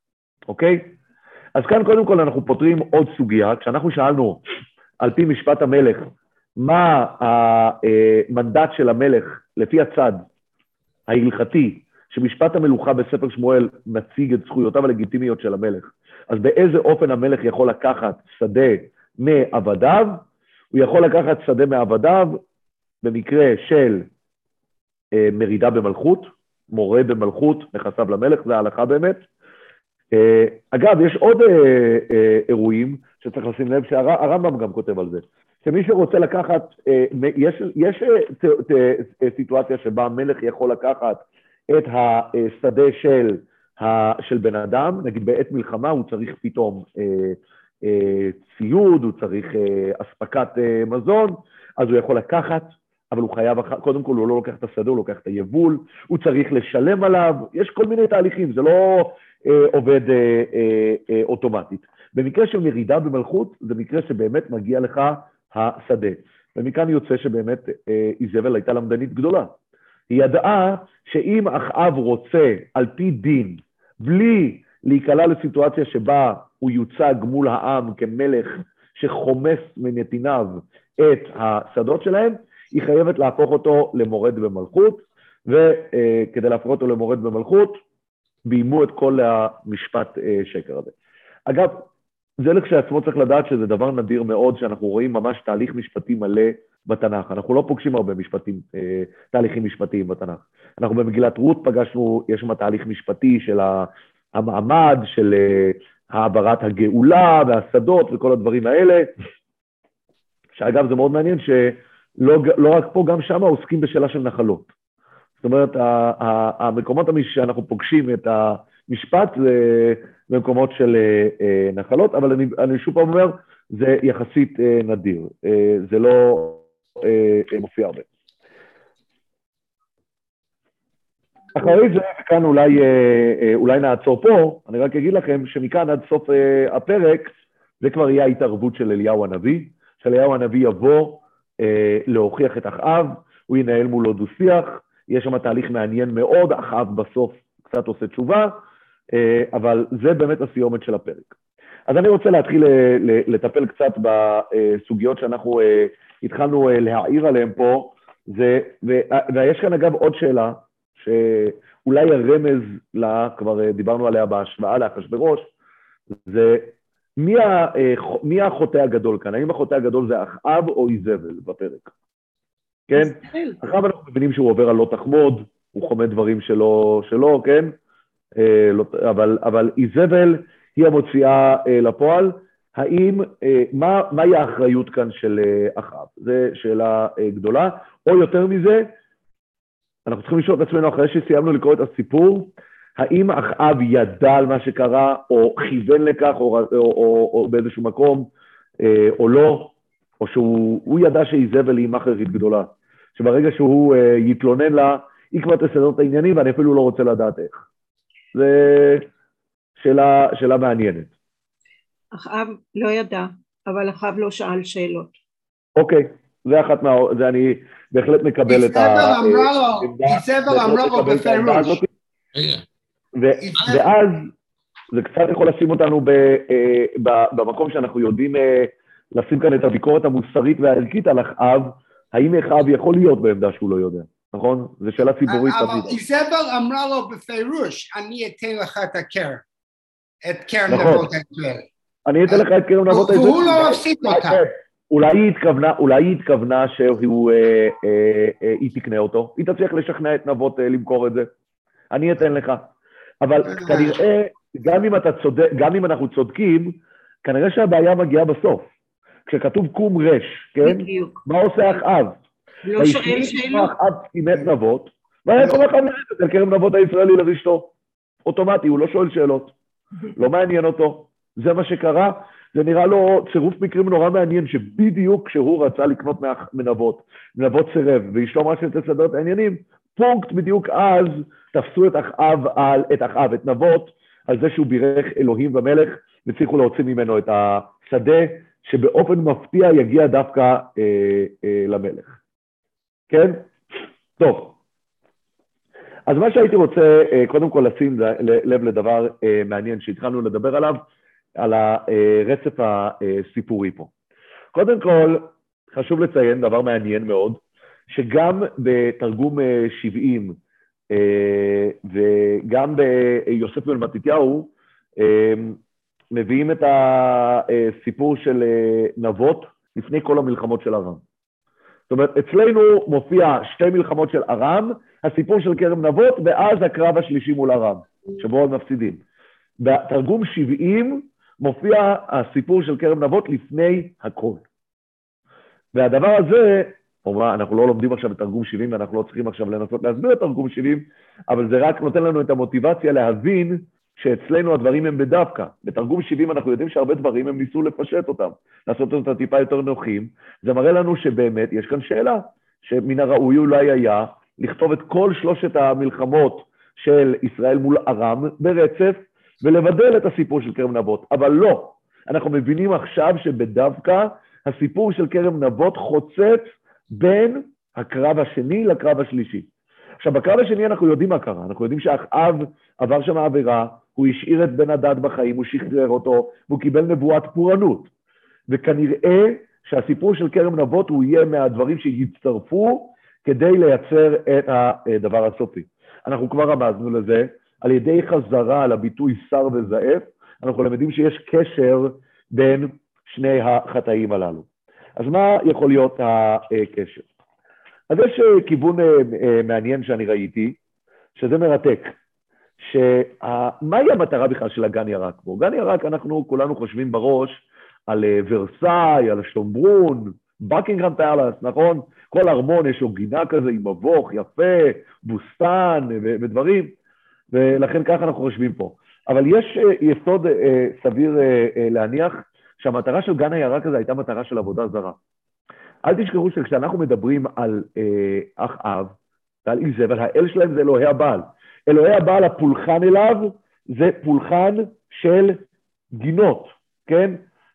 אוקיי? אז כאן קודם כל אנחנו פותרים עוד סוגיה. כשאנחנו שאלנו, על פי משפט המלך, מה המנדט של המלך לפי הצד ההלכתי, שמשפט המלוכה בספר שמואל מציג את זכויותיו הלגיטימיות של המלך, אז באיזה אופן המלך יכול לקחת שדה מעבדיו? הוא יכול לקחת שדה מעבדיו במקרה של אה, מרידה במלכות, מורה במלכות, נכסיו למלך, זה ההלכה באמת. אה, אגב, יש עוד אה, אה, אירועים שצריך לשים לב, שהרמב"ם גם כותב על זה. שמי שרוצה לקחת, אה, יש, יש אה, ת, סיטואציה שבה המלך יכול לקחת את השדה של, של בן אדם, נגיד בעת מלחמה הוא צריך פתאום אה, אה, ציוד, הוא צריך אה, אספקת אה, מזון, אז הוא יכול לקחת, אבל הוא חייב, קודם כל הוא לא לוקח את השדה, הוא לוקח את היבול, הוא צריך לשלם עליו, יש כל מיני תהליכים, זה לא אה, עובד אה, אה, אה, אוטומטית. במקרה של מרידה במלכות, זה מקרה שבאמת מגיע לך השדה. ומכאן יוצא שבאמת אה, איזבל הייתה למדנית גדולה. היא ידעה שאם אחאב רוצה על פי דין, בלי להיקלע לסיטואציה שבה הוא יוצג מול העם כמלך שחומס מנתיניו את השדות שלהם, היא חייבת להפוך אותו למורד במלכות, וכדי להפוך אותו למורד במלכות, ביימו את כל המשפט אה, שקר הזה. אגב, זה לכשעצמו צריך לדעת שזה דבר נדיר מאוד, שאנחנו רואים ממש תהליך משפטי מלא בתנ"ך. אנחנו לא פוגשים הרבה משפטים, אה, תהליכים משפטיים בתנ"ך. אנחנו במגילת רות פגשנו, יש שם תהליך משפטי של המעמד, של אה, העברת הגאולה והשדות וכל הדברים האלה. שאגב, זה מאוד מעניין שלא לא רק פה, גם שם עוסקים בשאלה של נחלות. זאת אומרת, המקומות שאנחנו פוגשים את המשפט זה במקומות של אה, אה, נחלות, אבל אני, אני שוב פעם אומר, זה יחסית אה, נדיר, זה לא מופיע הרבה. אחרי זה, כאן אולי, אולי נעצור פה, אני רק אגיד לכם שמכאן עד סוף הפרק, זה כבר יהיה ההתערבות של אליהו הנביא, שאליהו הנביא יבוא להוכיח את אחאב, הוא ינהל מולו דו-שיח, יש שם תהליך מעניין מאוד, אחאב בסוף קצת עושה תשובה, אה, אבל זה באמת הסיומת של הפרק. אז אני רוצה להתחיל אה, לטפל קצת בסוגיות שאנחנו אה, התחלנו להעיר עליהן פה, זה, ויש כאן אגב עוד שאלה, שאולי הרמז לה, כבר דיברנו עליה בהשוואה לאחשוורוש, זה מי, ה, מי החוטא הגדול כאן? האם החוטא הגדול זה אחאב או איזבל בפרק? כן? אחאב אנחנו מבינים שהוא עובר על לא תחמוד, הוא חומד דברים שלו, שלו כן? אה, לא, אבל, אבל איזבל היא המוציאה אה, לפועל. האם, אה, מה, מהי האחריות כאן של אחאב? זו שאלה גדולה. או יותר מזה, אנחנו צריכים לשאול את עצמנו אחרי שסיימנו לקרוא את הסיפור, האם אחאב ידע על מה שקרה, או כיוון לכך, או, או, או, או באיזשהו מקום, או לא, או שהוא ידע שאיזבל היא מאכרית גדולה, שברגע שהוא יתלונן לה, היא כבר תסדר את העניינים, ואני אפילו לא רוצה לדעת איך. זה שאלה, שאלה מעניינת. אחאב לא ידע, אבל אחאב לא שאל שאלות. אוקיי, זה אחת מה... זה אני בהחלט מקבל את ה... איזבל אמרה לו בפירוש. ואז זה קצת יכול לשים אותנו אה, במקום שאנחנו יודעים אה, לשים כאן את הביקורת המוסרית והערכית על אחאב, האם אחאב יכול להיות בעמדה שהוא לא יודע? נכון? זו שאלה ציבורית. אבל איזבל אמרה לו בפירוש, אני אתן לך את הקרן, את קרן נכון. נבות הישראל. אני אתן לך את קרן נבות הישראל. והוא לא הפסיק אותה. אולי היא התכוונה, אולי היא התכוונה שהוא, אה, אה, אה, היא תקנה אותו, היא תצליח לשכנע את נבות אה, למכור את זה. אני אתן לך. אבל כנראה, גם אם אתה צודק, גם אם אנחנו צודקים, כנראה שהבעיה מגיעה בסוף. כשכתוב קום רש, כן? בדיוק. מה עושה אחאב? לא שואל שאלות. עד קימת נבות, והיה כל אחד לרדת על כרם נבות הישראלי לרשתו. אוטומטי, הוא לא שואל שאלות. לא מעניין אותו. זה מה שקרה. זה נראה לו צירוף מקרים נורא מעניין, שבדיוק כשהוא רצה לקנות מנבות, מנבות סירב, ואשתו אמרה שתסדר את העניינים, פונקט בדיוק אז תפסו את אחאב, על, את אחאב, את נבות, על זה שהוא בירך אלוהים ומלך, והצליחו להוציא ממנו את השדה, שבאופן מפתיע יגיע דווקא אה, אה, למלך. כן? טוב. אז מה שהייתי רוצה, קודם כל לשים לב לדבר מעניין שהתחלנו לדבר עליו, על הרצף הסיפורי פה. קודם כל, חשוב לציין דבר מעניין מאוד, שגם בתרגום 70 וגם ביוסף בן מתתיהו, מביאים את הסיפור של נבות לפני כל המלחמות של ארם. זאת אומרת, אצלנו מופיע שתי מלחמות של ארם, הסיפור של כרם נבות, ואז הקרב השלישי מול ארם, שבו הם מפסידים. בתרגום 70 מופיע הסיפור של כרם נבות לפני הכל. והדבר הזה, כמובן, אנחנו לא לומדים עכשיו את תרגום 70 ואנחנו לא צריכים עכשיו לנסות להסביר את תרגום 70, אבל זה רק נותן לנו את המוטיבציה להבין שאצלנו הדברים הם בדווקא. בתרגום 70 אנחנו יודעים שהרבה דברים הם ניסו לפשט אותם, לעשות אותם טיפה יותר נוחים. זה מראה לנו שבאמת יש כאן שאלה, שמן הראוי אולי היה לכתוב את כל שלושת המלחמות של ישראל מול ארם ברצף, ולבדל את הסיפור של כרם נבות. אבל לא, אנחנו מבינים עכשיו שבדווקא הסיפור של כרם נבות חוצץ בין הקרב השני לקרב השלישי. עכשיו, בקרב השני אנחנו יודעים מה קרה, אנחנו יודעים שאחאב עבר שם עבירה, הוא השאיר את בן הדת בחיים, הוא שחרר אותו, והוא קיבל נבואת פורענות. וכנראה שהסיפור של כרם נבות הוא יהיה מהדברים שיצטרפו כדי לייצר את הדבר הסופי. אנחנו כבר רמזנו לזה, על ידי חזרה על הביטוי שר וזעף, אנחנו למדים שיש קשר בין שני החטאים הללו. אז מה יכול להיות הקשר? אז יש כיוון אה, אה, מעניין שאני ראיתי, שזה מרתק. שמהי המטרה בכלל של הגן ירק פה? גן ירק, אנחנו כולנו חושבים בראש על אה, ורסאי, על השומברון, בקינגרם פאלאס, נכון? כל ארמון יש לו גינה כזה עם מבוך יפה, בוסתן ודברים, ולכן ככה אנחנו חושבים פה. אבל יש יסוד סביר להניח שהמטרה של גן הירק הזה הייתה מטרה של עבודה זרה. אל תשכחו שכשאנחנו מדברים על אה, אח אב ועל איזבל, האל שלהם זה אלוהי הבעל. אלוהי הבעל, הפולחן אליו, זה פולחן של גינות, כן?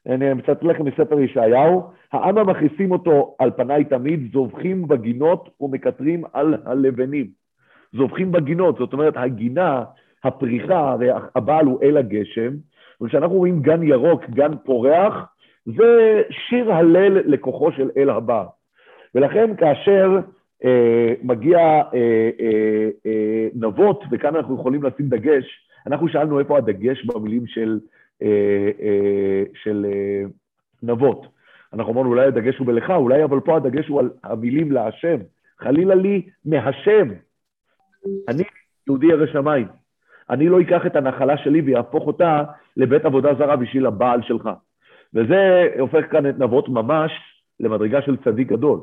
אני מצטט לכם מספר ישעיהו, העם המכניסים אותו על פניי תמיד, זובחים בגינות ומקטרים על הלבנים. זובחים בגינות, זאת אומרת, הגינה, הפריחה, הרי הבעל הוא אל הגשם, וכשאנחנו רואים גן ירוק, גן פורח, זה שיר הלל לכוחו של אל הבא. ולכן כאשר מגיע אה, אה, אה, נבות, וכאן אנחנו יכולים לשים דגש, אנחנו שאלנו איפה הדגש במילים של, אה, אה, של אה, נבות. אנחנו אמרנו, אולי הדגש הוא בלך, אולי אבל פה הדגש הוא על המילים להשם. חלילה לי מהשם. אני יהודי ירא שמיים. אני לא אקח את הנחלה שלי ויהפוך אותה לבית עבודה זרה בשביל הבעל שלך. וזה הופך כאן את נבות ממש למדרגה של צדיק גדול.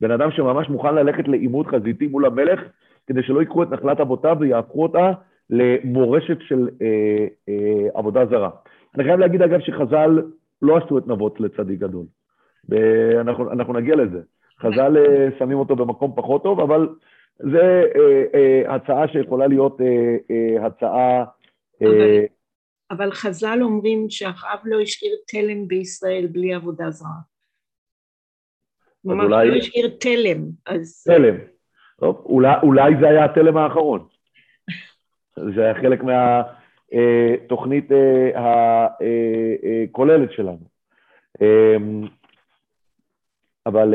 בן אדם שממש מוכן ללכת לעימות חזיתי מול המלך, כדי שלא ייקחו את נחלת אבותיו ויהפכו אותה למורשת של אה, אה, עבודה זרה. אני חייב להגיד, אגב, שחז"ל לא עשו את נבות לצדיק גדול. ואנחנו נגיע לזה. חז"ל אה, שמים אותו במקום פחות טוב, אבל זו אה, אה, הצעה שיכולה להיות אה, אה, הצעה... אה, אבל חז"ל אומרים שאחאב לא השאיר תלם בישראל בלי עבודה זרה. ממש אולי... לא השאיר תלם, אז... תלם. טוב, אולי, אולי זה היה התלם האחרון. זה היה חלק מהתוכנית אה, הכוללת אה, אה, שלנו. אמ, אבל...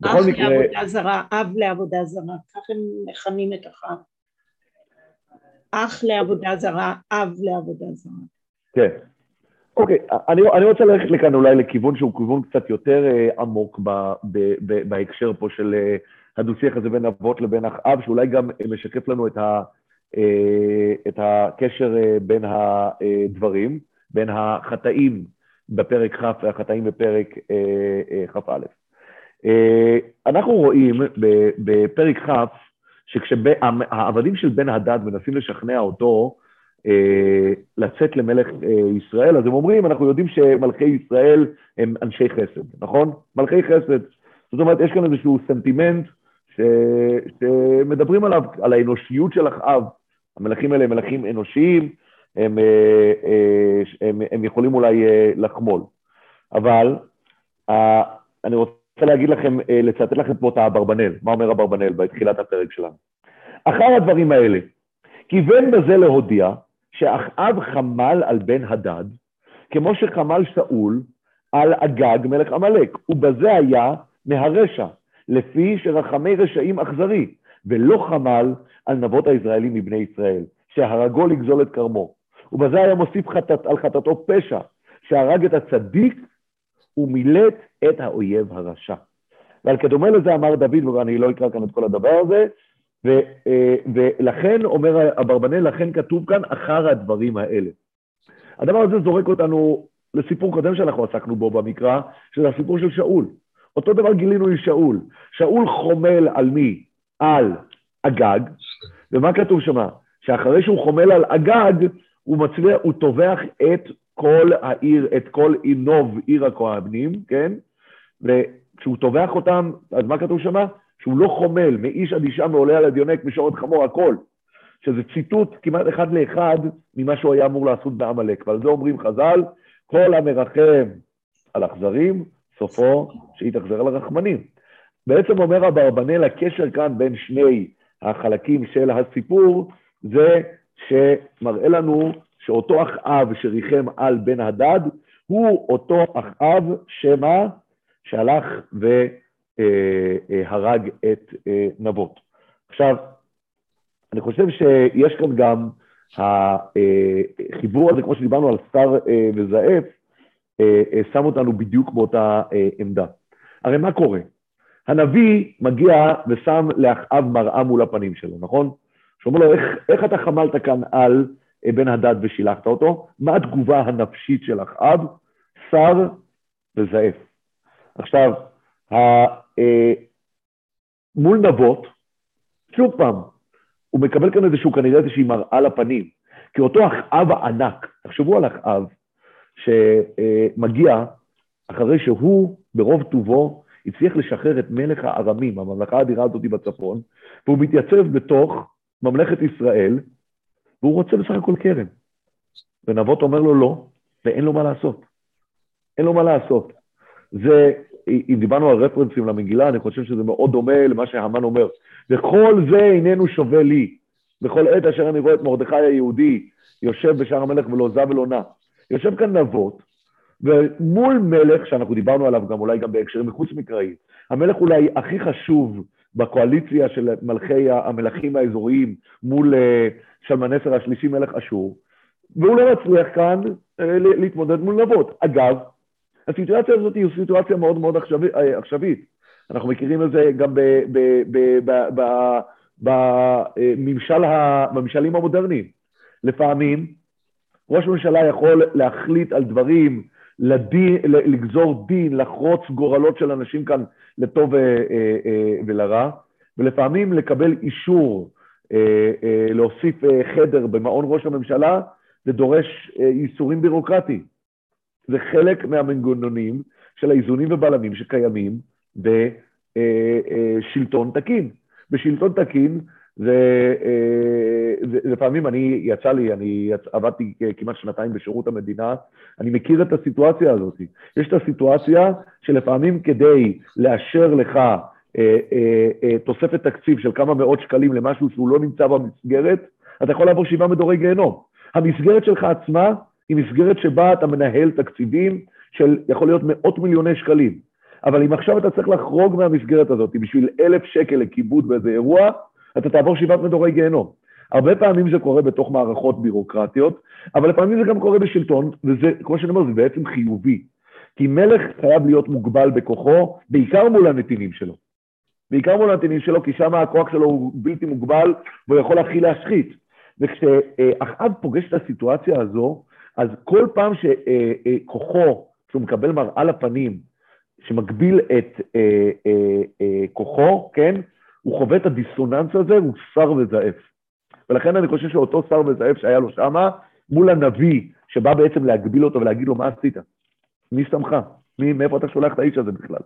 בכל אב מקרה... לעבודה זרה, אב לעבודה זרה, כך הם מכנים את אחאב. אח לעבודה זרה, אב לעבודה זרה. כן. אוקיי, אני, אני רוצה ללכת לכאן אולי לכיוון שהוא כיוון קצת יותר uh, עמוק ב, ב, ב, בהקשר פה של uh, הדו-שיח הזה בין אבות לבין אחאב, שאולי גם משקף לנו את, ה, uh, את הקשר uh, בין הדברים, בין החטאים בפרק כ' והחטאים בפרק uh, uh, כ"א. אה, אנחנו רואים בפרק כ' שכשהעבדים של בן הדד מנסים לשכנע אותו אה, לצאת למלך אה, ישראל, אז הם אומרים, אנחנו יודעים שמלכי ישראל הם אנשי חסד, נכון? מלכי חסד. זאת אומרת, יש כאן איזשהו סנטימנט ש... שמדברים עליו, על האנושיות של אחאב. המלכים האלה הם מלכים אנושיים, הם, הם, הם יכולים אולי לחמול. אבל אני רוצה להגיד לכם, לצטט לכם פה את האברבנאל, מה אומר אברבנאל בתחילת הפרק שלנו. אחר הדברים האלה, כיוון בזה להודיע שאחאב חמל על בן הדד, כמו שחמל שאול על אגג מלך עמלק, ובזה היה מהרשע, לפי שרחמי רשעים אכזרי, ולא חמל על נבות הישראלים מבני ישראל, שהרגו לגזול את כרמו. ובזה היה מוסיף חטאת, על חטאתו פשע, שהרג את הצדיק ומילט את האויב הרשע. ועל כדומה לזה אמר דוד, ואני לא אקרא כאן את כל הדבר הזה, ו, אה, ולכן, אומר אברבנאל, לכן כתוב כאן אחר הדברים האלה. הדבר הזה זורק אותנו לסיפור קודם שאנחנו עסקנו בו במקרא, שזה הסיפור של שאול. אותו דבר גילינו עם שאול. שאול חומל על מי? על אגג, ומה כתוב שם? שאחרי שהוא חומל על אגג, הוא מצליח, הוא טובח את כל העיר, את כל נוב עיר הכהנים, כן? וכשהוא טובח אותם, אז מה כתוב שם? שהוא לא חומל, מאיש עד אישה מעולה על הדיונק, משורת חמור, הכל. שזה ציטוט כמעט אחד לאחד ממה שהוא היה אמור לעשות בעמלק. ועל זה אומרים חז"ל, כל המרחם על אכזרים, סופו שיתאכזר על הרחמנים. בעצם אומר אברבנאל, הקשר כאן בין שני החלקים של הסיפור, זה שמראה לנו שאותו אחאב שריחם על בן הדד, הוא אותו אחאב שמה? שהלך והרג את אה, נבות. עכשיו, אני חושב שיש כאן גם החיבור הזה, כמו שדיברנו על שר אה, אה, שם אותנו בדיוק באותה עמדה. הרי מה קורה? הנביא מגיע ושם לאחאב מראה מול הפנים שלו, נכון? שאומר לו, איך, איך אתה חמלת כאן על בן הדד ושילחת אותו? מה התגובה הנפשית של אחאב? שר וזאף. עכשיו, אה, מול נבות, שוב פעם, הוא מקבל כאן איזשהו, כנראה איזושהי מראה לפנים. כי אותו אחאב הענק, תחשבו על אחאב, שמגיע אחרי שהוא, ברוב טובו, הצליח לשחרר את מלך הארמים, הממלכה האדירה הזאת בצפון, והוא מתייצב בתוך ממלכת ישראל, והוא רוצה בסך הכל קרן. ונבות אומר לו לא, ואין לו מה לעשות. אין לו מה לעשות. זה, דיברנו על רפרנסים למגילה, אני חושב שזה מאוד דומה למה שהמן אומר. וכל זה איננו שווה לי. בכל עת אשר אני רואה את מרדכי היהודי יושב בשער המלך ולא זע ולא נע. יושב כאן נבות, ומול מלך, שאנחנו דיברנו עליו גם אולי גם בהקשרים מחוץ מקראי, המלך אולי הכי חשוב בקואליציה של מלכי המלכים האזוריים מול אה, שלמנסר השלישי מלך אשור, והוא לא מצליח כאן אה, להתמודד מול נבות. אגב, הסיטואציה הזאת היא סיטואציה מאוד מאוד אה, עכשווית. אנחנו מכירים את זה גם בממשלים המודרניים. לפעמים ראש ממשלה יכול להחליט על דברים, לדין, לגזור דין, לחרוץ גורלות של אנשים כאן לטוב ולרע, ולפעמים לקבל אישור להוסיף חדר במעון ראש הממשלה, זה דורש ייסורים בירוקרטיים. זה חלק מהמנגנונים של האיזונים ובלמים שקיימים בשלטון תקין. בשלטון תקין זה, לפעמים אני, יצא לי, אני עבדתי כמעט שנתיים בשירות המדינה, אני מכיר את הסיטואציה הזאת. יש את הסיטואציה שלפעמים כדי לאשר לך אה, אה, אה, תוספת תקציב של כמה מאות שקלים למשהו שהוא לא נמצא במסגרת, אתה יכול לעבור שבעה מדורי גיהנום. המסגרת שלך עצמה היא מסגרת שבה אתה מנהל תקציבים של יכול להיות מאות מיליוני שקלים. אבל אם עכשיו אתה צריך לחרוג מהמסגרת הזאת בשביל אלף שקל לכיבוד באיזה אירוע, אתה תעבור שבעת מדורי גיהנום. הרבה פעמים זה קורה בתוך מערכות בירוקרטיות, אבל לפעמים זה גם קורה בשלטון, וזה, כמו שאני אומר, זה בעצם חיובי. כי מלך חייב להיות מוגבל בכוחו, בעיקר מול הנתינים שלו. בעיקר מול הנתינים שלו, כי שם הכוח שלו הוא בלתי מוגבל, והוא יכול להתחיל להשחית. וכשאחאב פוגש את הסיטואציה הזו, אז כל פעם שכוחו, כשהוא מקבל מראה לפנים, שמגביל את אה, אה, אה, כוחו, כן? הוא חווה את הדיסוננס הזה, הוא שר וזעף. ולכן אני חושב שאותו שר וזעף שהיה לו שמה, מול הנביא, שבא בעצם להגביל אותו ולהגיד לו, מה עשית? מי שמך? מאיפה אתה שולח את האיש הזה בכלל?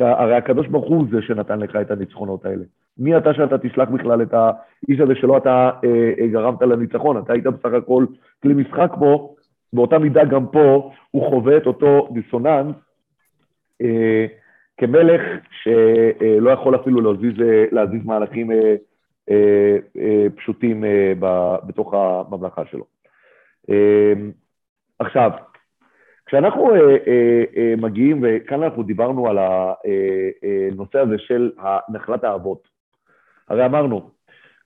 הרי הקדוש ברוך הוא זה שנתן לך את הניצחונות האלה. מי אתה שאתה תשלח בכלל את האיש הזה שלא אתה אה, אה, גרמת לניצחון? אתה היית בסך הכל כלי משחק פה, באותה מידה גם פה הוא חווה את אותו דיסוננס, אה, כמלך שלא יכול אפילו להזיז, להזיז מהלכים פשוטים בתוך הממלכה שלו. עכשיו, כשאנחנו מגיעים, וכאן אנחנו דיברנו על הנושא הזה של נחלת האבות, הרי אמרנו,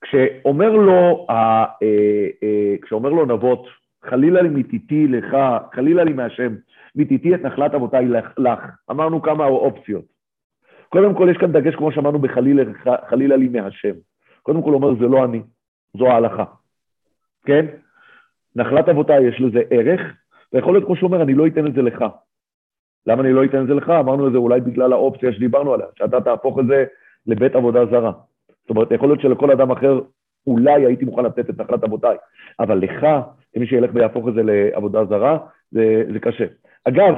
כשאומר לו, כשאומר לו נבות, חלילה לי מתיתי לך, חלילה לי מהשם, מתיתי את נחלת אבותיי לך. אמרנו כמה אופציות. קודם כל, יש כאן דגש, כמו שאמרנו, בחלילה לי מהשם. קודם כל אומר, זה לא אני, זו ההלכה. כן? נחלת אבותיי יש לזה ערך, ויכול להיות, כמו שאומר, אני לא אתן את זה לך. למה אני לא אתן את זה לך? אמרנו את זה אולי בגלל האופציה שדיברנו עליה, שאתה תהפוך את זה לבית עבודה זרה. זאת אומרת, יכול להיות שלכל אדם אחר אולי הייתי מוכן לתת את נחלת אבותיי, אבל לך, אם שילך ויהפוך את זה לעבודה זרה, זה, זה קשה. אגב,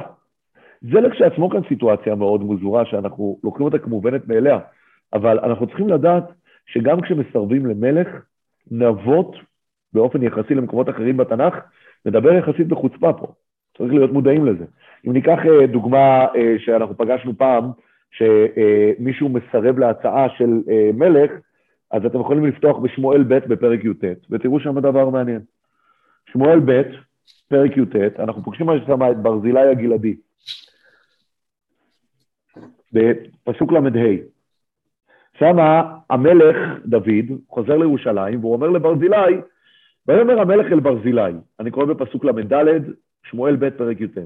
זה לכשעצמו כאן סיטואציה מאוד מוזרה, שאנחנו לוקחים אותה כמובנת מאליה, אבל אנחנו צריכים לדעת שגם כשמסרבים למלך, נבות באופן יחסי למקומות אחרים בתנ"ך, מדבר יחסית בחוצפה פה. צריך להיות מודעים לזה. אם ניקח אה, דוגמה אה, שאנחנו פגשנו פעם, שמישהו מסרב להצעה של אה, מלך, אז אתם יכולים לפתוח בשמואל ב' בפרק י"ט, ותראו שם דבר מעניין. שמואל ב', פרק י"ט, אנחנו פוגשים שם את ברזילי הגלעדי, בפסוק ל"ה. שם המלך דוד חוזר לירושלים, והוא אומר לברזילי, ויאמר המלך אל ברזילי, אני קורא בפסוק ל"ד, שמואל ב' פרק י"ט.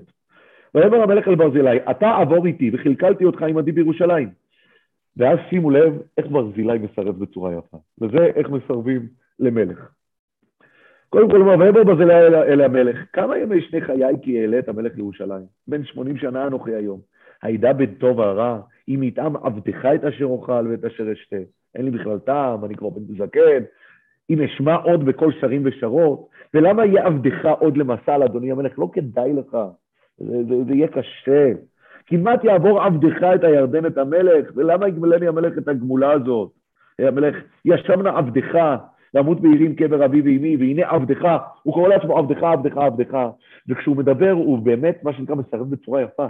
ויאמר המלך אל ברזילי, אתה עבור איתי וקלקלתי אותך עמדי בירושלים. ואז שימו לב איך ברזילי מסרב בצורה יפה, וזה איך מסרבים למלך. קודם כל, ויאמר ברזילי אל, אל המלך, כמה ימי שני חיי כי אעלה את המלך לירושלים? בן שמונים שנה אנוכי היום. הידע בין טוב הרע, אם יטעם עבדך את אשר אוכל ואת אשר אשתה. אין לי בכלל טעם, אני כבר בן זקן. אם אשמע עוד בכל שרים ושרות, ולמה יהיה עבדך עוד למסע על אדוני המלך? לא כדאי לך. זה, זה, זה יהיה קשה. כמעט יעבור עבדך את הירדן את המלך, ולמה יגמלני המלך את הגמולה הזאת? המלך, ישבנה עבדך, למות בעירים קבר אבי ואמי, והנה עבדך, הוא קורא לעצמו עבדך, עבדך, עבדך, וכשהוא מדבר הוא באמת, מה שנקרא, מסרב בצורה יפה.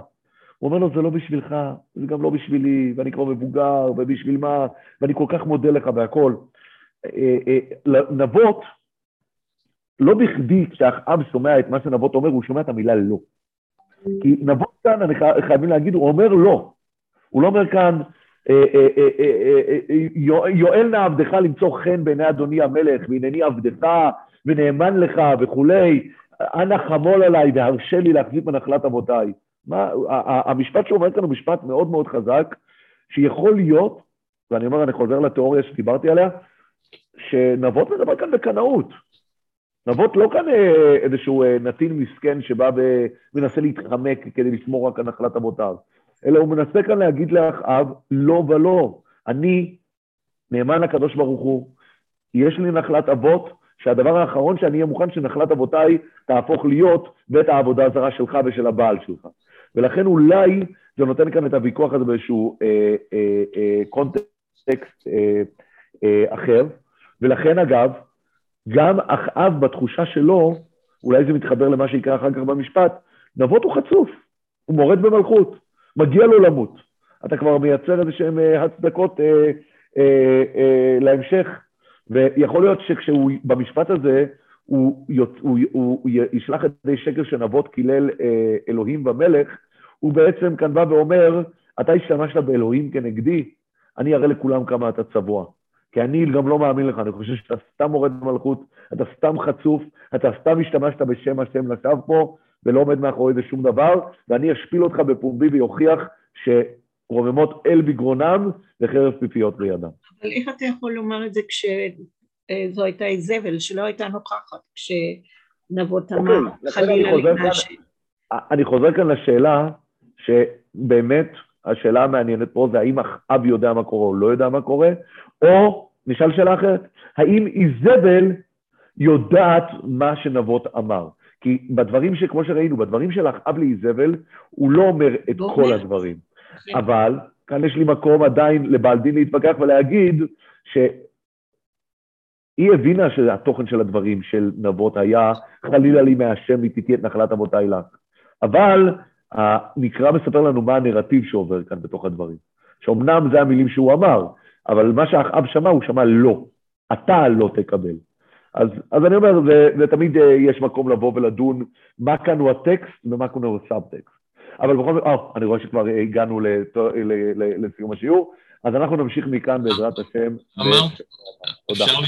הוא אומר לו, זה לא בשבילך, זה גם לא בשבילי, ואני כבר מבוגר, ובשביל מה, ואני כל כך מודה לך והכול. אה, אה, נבות, לא בכדי כשאחאב שומע את מה שנבות אומר, הוא שומע את המילה לא. כי נבוא כאן, אני חייבים להגיד, הוא אומר לא. הוא לא אומר כאן, אה, אה, אה, יואל נא עבדך למצוא חן בעיני אדוני המלך, והנני עבדך ונאמן לך וכולי, אנא חמול עליי והרשה לי להחזיק בנחלת אבותיי. המשפט שהוא אומר כאן הוא משפט מאוד מאוד חזק, שיכול להיות, ואני אומר, אני חוזר לתיאוריה שדיברתי עליה, שנבות מדבר כאן בקנאות. נבות לא כאן אה, איזשהו אה, נתין מסכן שבא ומנסה להתחמק כדי לשמור רק על נחלת אבותיו, אלא הוא מנסה כאן להגיד לאחאב, לא ולא, אני נאמן לקדוש ברוך הוא, יש לי נחלת אבות, שהדבר האחרון שאני אהיה מוכן שנחלת אבותיי תהפוך להיות בית העבודה הזרה שלך ושל הבעל שלך. ולכן אולי זה נותן כאן את הוויכוח הזה באיזשהו אה, אה, אה, קונטקסט אה, אה, אחר, ולכן אגב, גם אחאב בתחושה שלו, אולי זה מתחבר למה שיקרה אחר כך במשפט, נבות הוא חצוף, הוא מורד במלכות, מגיע לו למות. אתה כבר מייצר איזה שהן אה, הצדקות אה, אה, אה, להמשך, ויכול להיות שכשהוא, במשפט הזה, הוא, הוא, הוא, הוא ישלח את ידי שקר שנבות קילל אה, אלוהים במלך, הוא בעצם כאן בא ואומר, אתה השתמשת באלוהים כנגדי, אני אראה לכולם כמה אתה צבוע. כי אני גם לא מאמין לך, אני חושב שאתה סתם מורד במלכות, אתה סתם חצוף, אתה סתם השתמשת בשם השם לשווא פה, ולא עומד מאחורי זה שום דבר, ואני אשפיל אותך בפומבי ויוכיח שרוממות אל בגרונם וחרב פיפיות לידם. אבל איך אתה יכול לומר את זה כשזו הייתה איזבל שלא הייתה נוכחת, כשנבות אוקיי, אמר חלילה לפני השם? אני חוזר כאן לשאלה שבאמת השאלה המעניינת פה זה האם אחאב יודע מה קורה או לא יודע מה קורה, או נשאל שאלה אחרת, האם איזבל יודעת מה שנבות אמר? כי בדברים שכמו שראינו, בדברים של אחאב לאיזבל, הוא לא אומר את לא כל הדברים. כן. אבל כאן יש לי מקום עדיין לבעל דין להתווכח ולהגיד שהיא הבינה שהתוכן של הדברים של נבות היה, חלילה לי מהשם מתיתי את נחלת אבותיי לך. אבל המקרא מספר לנו מה הנרטיב שעובר כאן בתוך הדברים. שאומנם זה המילים שהוא אמר, אבל מה שאחאב שמע, הוא שמע לא. אתה לא תקבל. אז, אז אני אומר, ותמיד אה, יש מקום לבוא ולדון מה כאן הוא הטקסט ומה כאן הוא הסאבטקסט. אבל בכל זאת, אה, אני רואה שכבר הגענו לסיום השיעור, אז אנחנו נמשיך מכאן בעזרת השם. אמרת, אפשר